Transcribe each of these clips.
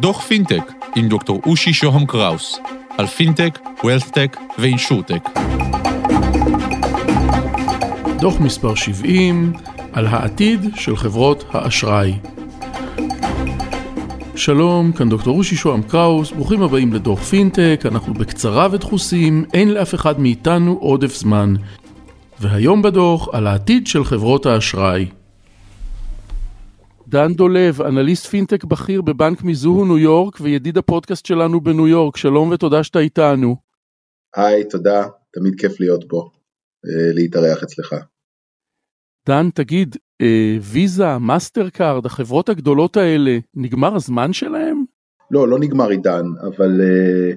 דוח פינטק עם דוקטור אושי שוהם קראוס על פינטק, wealthtech ו insurtech. דוח מספר 70 על העתיד של חברות האשראי. שלום, כאן דוקטור אושי שוהם קראוס, ברוכים הבאים לדוח פינטק, אנחנו בקצרה ודחוסים, אין לאף אחד מאיתנו עודף זמן. והיום בדוח על העתיד של חברות האשראי. דן דולב, אנליסט פינטק בכיר בבנק מיזוהו ניו יורק וידיד הפודקאסט שלנו בניו יורק, שלום ותודה שאתה איתנו. היי, תודה, תמיד כיף להיות פה, אה, להתארח אצלך. דן, תגיד, אה, ויזה, מאסטר קארד, החברות הגדולות האלה, נגמר הזמן שלהם? לא, לא נגמר עדיין, אבל אה,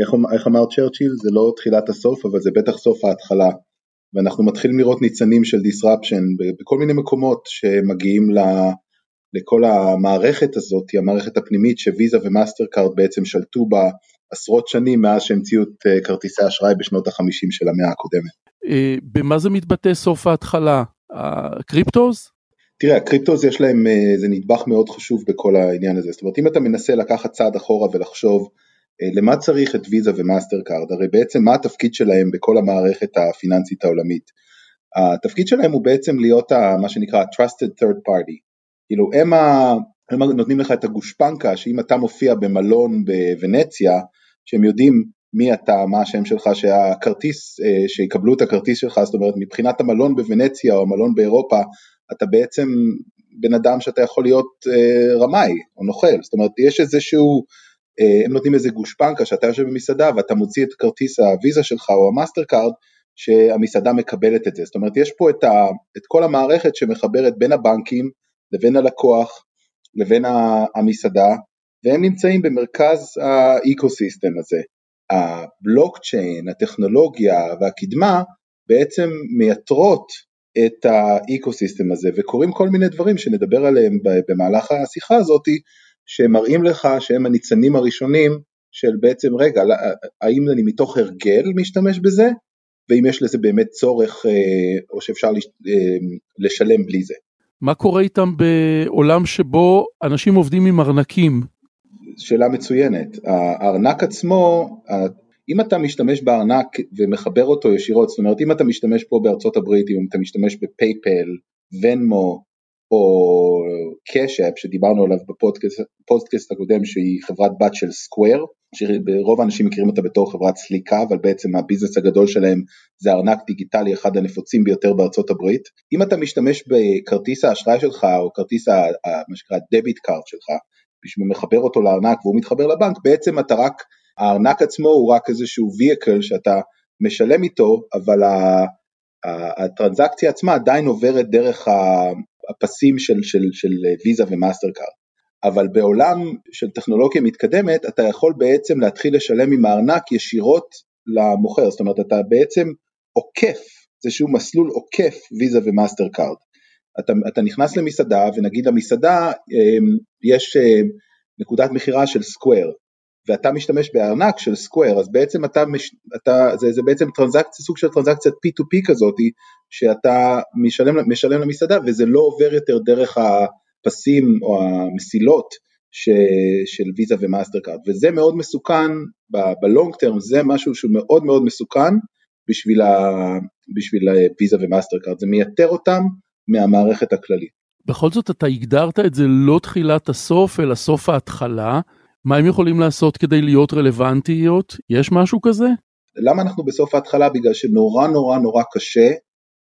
איך, איך אמר צ'רצ'יל, זה לא תחילת הסוף, אבל זה בטח סוף ההתחלה. ואנחנו מתחילים לראות ניצנים של disruption בכל מיני מקומות שמגיעים ל... לכל המערכת הזאת, המערכת הפנימית שוויזה ומאסטר קארד בעצם שלטו בה עשרות שנים מאז שהמציאו את אה, כרטיסי אשראי בשנות החמישים של המאה הקודמת. אה, במה זה מתבטא סוף ההתחלה? ה cryptos? תראה, ה cryptos יש להם, אה, זה נדבך מאוד חשוב בכל העניין הזה. זאת אומרת, אם אתה מנסה לקחת צעד אחורה ולחשוב למה צריך את ויזה ומאסטר קארד, הרי בעצם מה התפקיד שלהם בכל המערכת הפיננסית העולמית? התפקיד שלהם הוא בעצם להיות ה, מה שנקרא trusted third party, כאילו הם, ה, הם נותנים לך את הגושפנקה שאם אתה מופיע במלון בוונציה, שהם יודעים מי אתה, מה השם שלך, שהכרטיס, אה, שיקבלו את הכרטיס שלך, זאת אומרת מבחינת המלון בוונציה או המלון באירופה, אתה בעצם בן אדם שאתה יכול להיות אה, רמאי או נוכל, זאת אומרת יש איזשהו, אה, הם נותנים איזה גושפנקה שאתה יושב במסעדה ואתה מוציא את כרטיס הוויזה שלך או המאסטר קארד, שהמסעדה מקבלת את זה, זאת אומרת יש פה את, ה, את כל המערכת שמחברת בין הבנקים לבין הלקוח, לבין המסעדה, והם נמצאים במרכז ה ecosystem הזה. הבלוקצ'יין, הטכנולוגיה והקדמה בעצם מייתרות את ה ecosystem הזה וקורים כל מיני דברים שנדבר עליהם במהלך השיחה הזאת שמראים לך שהם הניצנים הראשונים של בעצם רגע האם אני מתוך הרגל משתמש בזה ואם יש לזה באמת צורך אה, או שאפשר אה, לשלם בלי זה. מה קורה איתם בעולם שבו אנשים עובדים עם ארנקים? שאלה מצוינת. הארנק עצמו, אם אתה משתמש בארנק ומחבר אותו ישירות, זאת אומרת אם אתה משתמש פה בארצות הברית, אם אתה משתמש בפייפל, Venmo או Cash App שדיברנו עליו בפודקאסט הקודם שהיא חברת בת של Square, שרוב האנשים מכירים אותה בתור חברת סליקה, אבל בעצם ה business הגדול שלהם זה ארנק דיגיטלי אחד הנפוצים ביותר בארצות הברית. אם אתה משתמש בכרטיס האשראי שלך או כרטיס ה, מה שנקרא debit card שלך, בשביל מחבר אותו לארנק והוא מתחבר לבנק, בעצם אתה רק, הארנק עצמו הוא רק איזשהו vehicle שאתה משלם איתו, אבל הטרנזקציה עצמה עדיין עוברת דרך הפסים של, של, של ויזה ומאסטר קארד. אבל בעולם של טכנולוגיה מתקדמת אתה יכול בעצם להתחיל לשלם עם הארנק ישירות למוכר, זאת אומרת אתה בעצם עוקף, איזשהו מסלול עוקף ויזה ומאסטר קארד. אתה, אתה נכנס למסעדה ונגיד למסעדה אמ, יש אמ, נקודת מכירה של Square ואתה משתמש בארנק של Square אז בעצם אתה, אתה זה, זה בעצם טרנזקציה, סוג של טרנזקציית P2P כזאתי שאתה משלם, משלם למסעדה וזה לא עובר יותר דרך הפסים או המסילות ש, של ויזה ומאסטר קארד וזה מאוד מסוכן ב long term זה משהו שהוא מאוד מאוד מסוכן בשביל, ה, בשביל ויזה ומאסטר קארד זה מייתר אותם מהמערכת הכללית. בכל זאת אתה הגדרת את זה לא תחילת הסוף אלא סוף ההתחלה מה הם יכולים לעשות כדי להיות רלוונטיות יש משהו כזה? למה אנחנו בסוף ההתחלה? בגלל שנורא נורא נורא קשה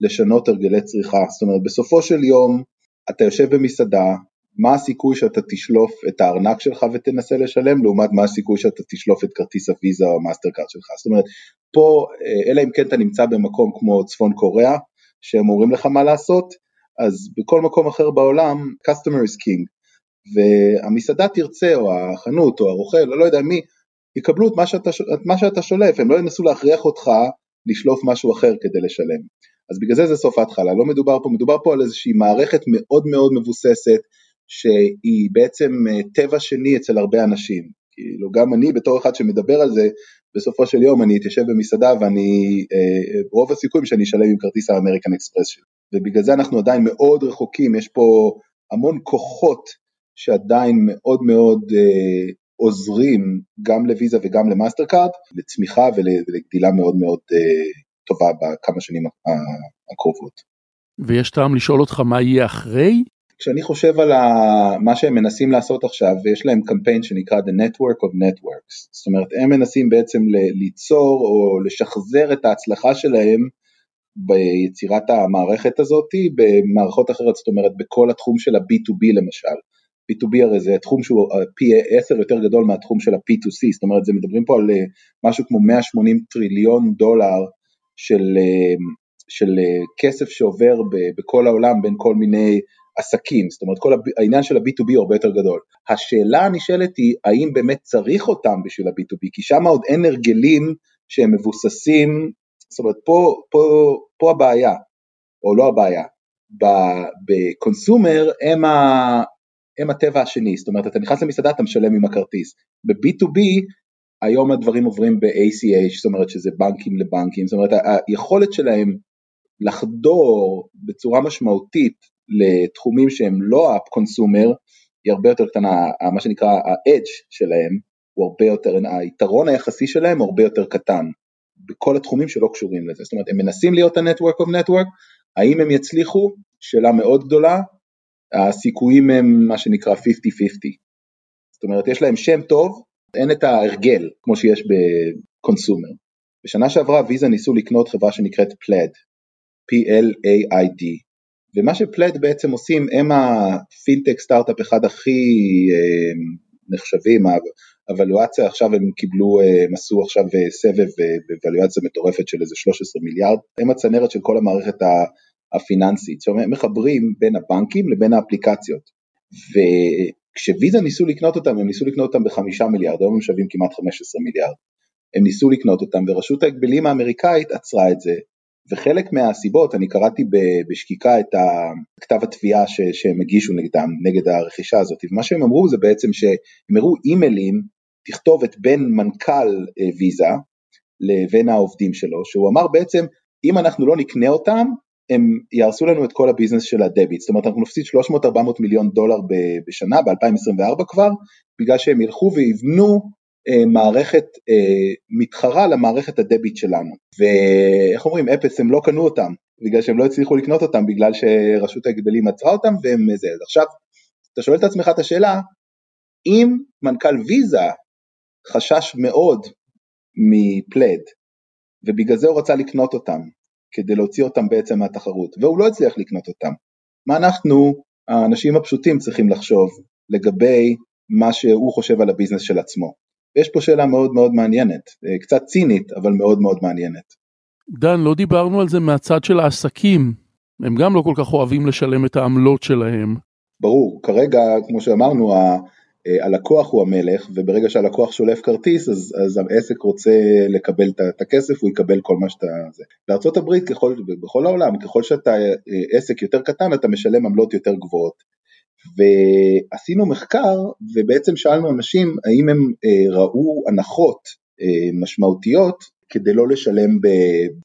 לשנות הרגלי צריכה. זאת אומרת, בסופו של יום אתה יושב במסעדה, מה הסיכוי שאתה תשלוף את הארנק שלך ותנסה לשלם, לעומת מה הסיכוי שאתה תשלוף את כרטיס הוויזה או המאסטר קארד שלך. זאת אומרת, פה, אה, אלא אם כן אתה נמצא במקום כמו צפון קוריאה, שהם אומרים לך מה לעשות, אז בכל מקום אחר בעולם, customer is king, והמסעדה תרצה, או החנות, או הרוכל, לא יודע מי, יקבלו את מה שאתה, את מה שאתה שולף, הם לא ינסו להכריח אותך לשלוף משהו אחר כדי לשלם. אז בגלל זה זה סוף ההתחלה, לא מדובר פה, מדובר פה על איזושהי מערכת מאוד מאוד מבוססת, שהיא בעצם אה, טבע שני אצל הרבה אנשים. כאילו גם אני בתור אחד שמדבר על זה, בסופו של יום אני אתיישב במסעדה ואני, אה, רוב הסיכויים שאני אשלם עם כרטיס האמריקן אקספרס שלי. ובגלל זה אנחנו עדיין מאוד רחוקים, יש פה המון כוחות שעדיין מאוד מאוד אה, עוזרים גם לוויזה וגם למאסטר קארד לצמיחה ולגדילה מאוד מאוד אה, טובה בכמה שנים הקרובות. ויש טעם לשאול אותך מה יהיה אחרי? כשאני חושב על מה שהם מנסים לעשות עכשיו, ויש להם קמפיין שנקרא The Network of Networks, זאת אומרת הם מנסים בעצם ליצור או לשחזר את ההצלחה שלהם ביצירת המערכת הזאת במערכות אחרות, זאת אומרת בכל התחום של ה-B2B למשל. B2B הרי זה תחום שהוא פי 10 יותר גדול מהתחום של ה-P2C, זאת אומרת זה מדברים פה על אה, משהו כמו 180 טריליון דולר של, אה, של אה, כסף שעובר בכל העולם בין כל מיני עסקים, זאת אומרת כל העניין של ה-B2B הוא הרבה יותר גדול. השאלה הנשאלת היא האם באמת צריך אותם בשביל ה-B2B, כי שם עוד אין הרגלים שהם מבוססים, זאת אומרת פה, פה, פה הבעיה, או לא הבעיה, בקונסומר הם, ה, הם הטבע השני, זאת אומרת אתה נכנס למסעדה אתה משלם עם הכרטיס, ב-B2B היום הדברים עוברים ב-ACH, זאת אומרת שזה בנקים לבנקים, זאת אומרת היכולת שלהם לחדור בצורה משמעותית לתחומים שהם לא אפ-קונסומר היא הרבה יותר קטנה, מה שנקרא ה-edge שלהם הוא הרבה יותר, היתרון היחסי שלהם הוא הרבה יותר קטן בכל התחומים שלא קשורים לזה, זאת אומרת הם מנסים להיות ה-network of network, האם הם יצליחו? שאלה מאוד גדולה, הסיכויים הם מה שנקרא 50-50, זאת אומרת יש להם שם טוב, אין את ההרגל כמו שיש בקונסומר. בשנה שעברה ויזה ניסו לקנות חברה שנקראת פלד, P-L-A-I-D, ומה שפלד בעצם עושים, הם הפינטק סטארט-אפ אחד הכי אה, נחשבים, האבלואציה עכשיו הם קיבלו, אה, הם עשו עכשיו אה, סבב באבלואציה מטורפת של איזה 13 מיליארד, הם הצנרת של כל המערכת הפיננסית, זאת אומרת מחברים בין הבנקים לבין האפליקציות, וכשוויזה ניסו לקנות אותם, הם ניסו לקנות אותם בחמישה מיליארד, היום הם שווים כמעט 15 מיליארד, הם ניסו לקנות אותם ורשות ההגבלים האמריקאית עצרה את זה. וחלק מהסיבות, אני קראתי בשקיקה את כתב התביעה שהם הגישו נגדם, נגד הרכישה הזאת, ומה שהם אמרו זה בעצם שהם הראו אימיילים, תכתובת בין מנכ"ל אה, ויזה לבין העובדים שלו, שהוא אמר בעצם אם אנחנו לא נקנה אותם הם יהרסו לנו את כל הביזנס של הדביט, זאת אומרת אנחנו נפסיד 300-400 מיליון דולר בשנה ב-2024 כבר, בגלל שהם ילכו ויבנו אה, מערכת אה, מתחרה למערכת הדביט שלנו. ואיך אומרים? אפס הם לא קנו אותם בגלל שהם לא הצליחו לקנות אותם בגלל שרשות ההגבלים עצרה אותם והם זה. אז עכשיו אתה שואל את עצמך את השאלה אם מנכ"ל ויזה חשש מאוד מפלד ובגלל זה הוא רצה לקנות אותם כדי להוציא אותם בעצם מהתחרות והוא לא הצליח לקנות אותם מה אנחנו האנשים הפשוטים צריכים לחשוב לגבי מה שהוא חושב על הביזנס של עצמו יש פה שאלה מאוד מאוד מעניינת, אה, קצת צינית, אבל מאוד מאוד מעניינת. דן, לא דיברנו על זה מהצד של העסקים, הם גם לא כל כך אוהבים לשלם את העמלות שלהם. ברור, כרגע, כמו שאמרנו, הלקוח הוא המלך, וברגע שהלקוח שולף כרטיס, אז, אז העסק רוצה לקבל את הכסף, הוא יקבל כל מה שאתה... זה. בארה"ב, ככל, בכל העולם, ככל שאתה אה, עסק יותר קטן, אתה משלם עמלות יותר גבוהות. ועשינו מחקר ובעצם שאלנו אנשים האם הם אה, ראו הנחות אה, משמעותיות כדי לא לשלם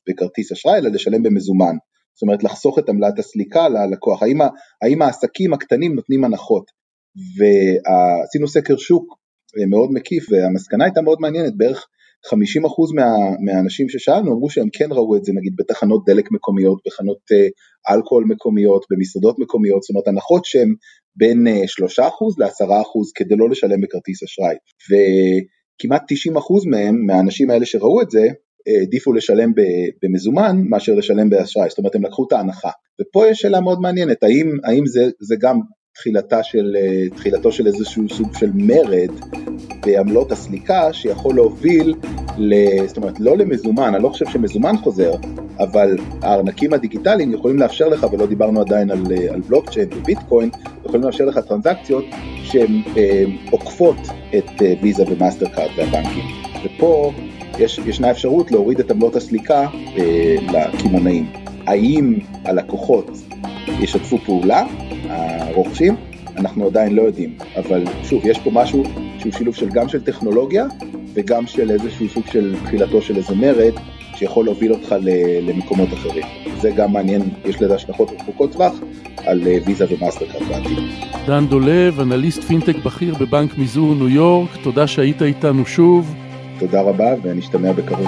בכרטיס אשראי אלא לשלם במזומן, זאת אומרת לחסוך את עמלת הסליקה ללקוח, האם, האם העסקים הקטנים נותנים הנחות ועשינו סקר שוק אה, מאוד מקיף והמסקנה הייתה מאוד מעניינת, בערך 50% מה, מהאנשים ששאלנו אמרו שהם כן ראו את זה נגיד בתחנות דלק מקומיות, בחנות uh, אלכוהול מקומיות, במסעדות מקומיות, זאת אומרת הנחות שהן בין 3% אה, ל-10% כדי לא לשלם בכרטיס אשראי. וכמעט 90% מהם, מהאנשים האלה שראו את זה, העדיפו לשלם במזומן מאשר לשלם באשראי, זאת אומרת הם לקחו את ההנחה. ופה יש שאלה מאוד מעניינת, האם, האם זה, זה גם תחילתה של, אה, תחילתו של איזשהו סוג של מרד בעמלות הסליקה שיכול להוביל, זאת אומרת לא למזומן, אני לא חושב שמזומן חוזר, אבל הארנקים הדיגיטליים יכולים לאפשר לך, ולא דיברנו עדיין על, אה, על בלוקצ'יין וביטקוין, יכולים לאפשר לך טרנזקציות שהן אה, עוקפות את אה, ויזה ומאסטר קארד והבנקים. ופה יש, ישנה אפשרות להוריד את עמלות הסליקה אה, לקמעונאים. האם הלקוחות ישתפו פעולה, הרוכשים? אנחנו עדיין לא יודעים, אבל שוב, יש פה משהו שהוא שילוב של גם של טכנולוגיה וגם של איזשהו סוג של תחילתו של איזה מרד שיכול להוביל אותך למקומות אחרים. זה גם מעניין, יש לזה השלכות רחוקות טווח על ויזה ומאסטרקארד בעתיד. דן דולב, אנליסט פינטק בכיר בבנק מיזוהו ניו יורק, תודה שהיית איתנו שוב. תודה רבה ונשתמע בקרוב.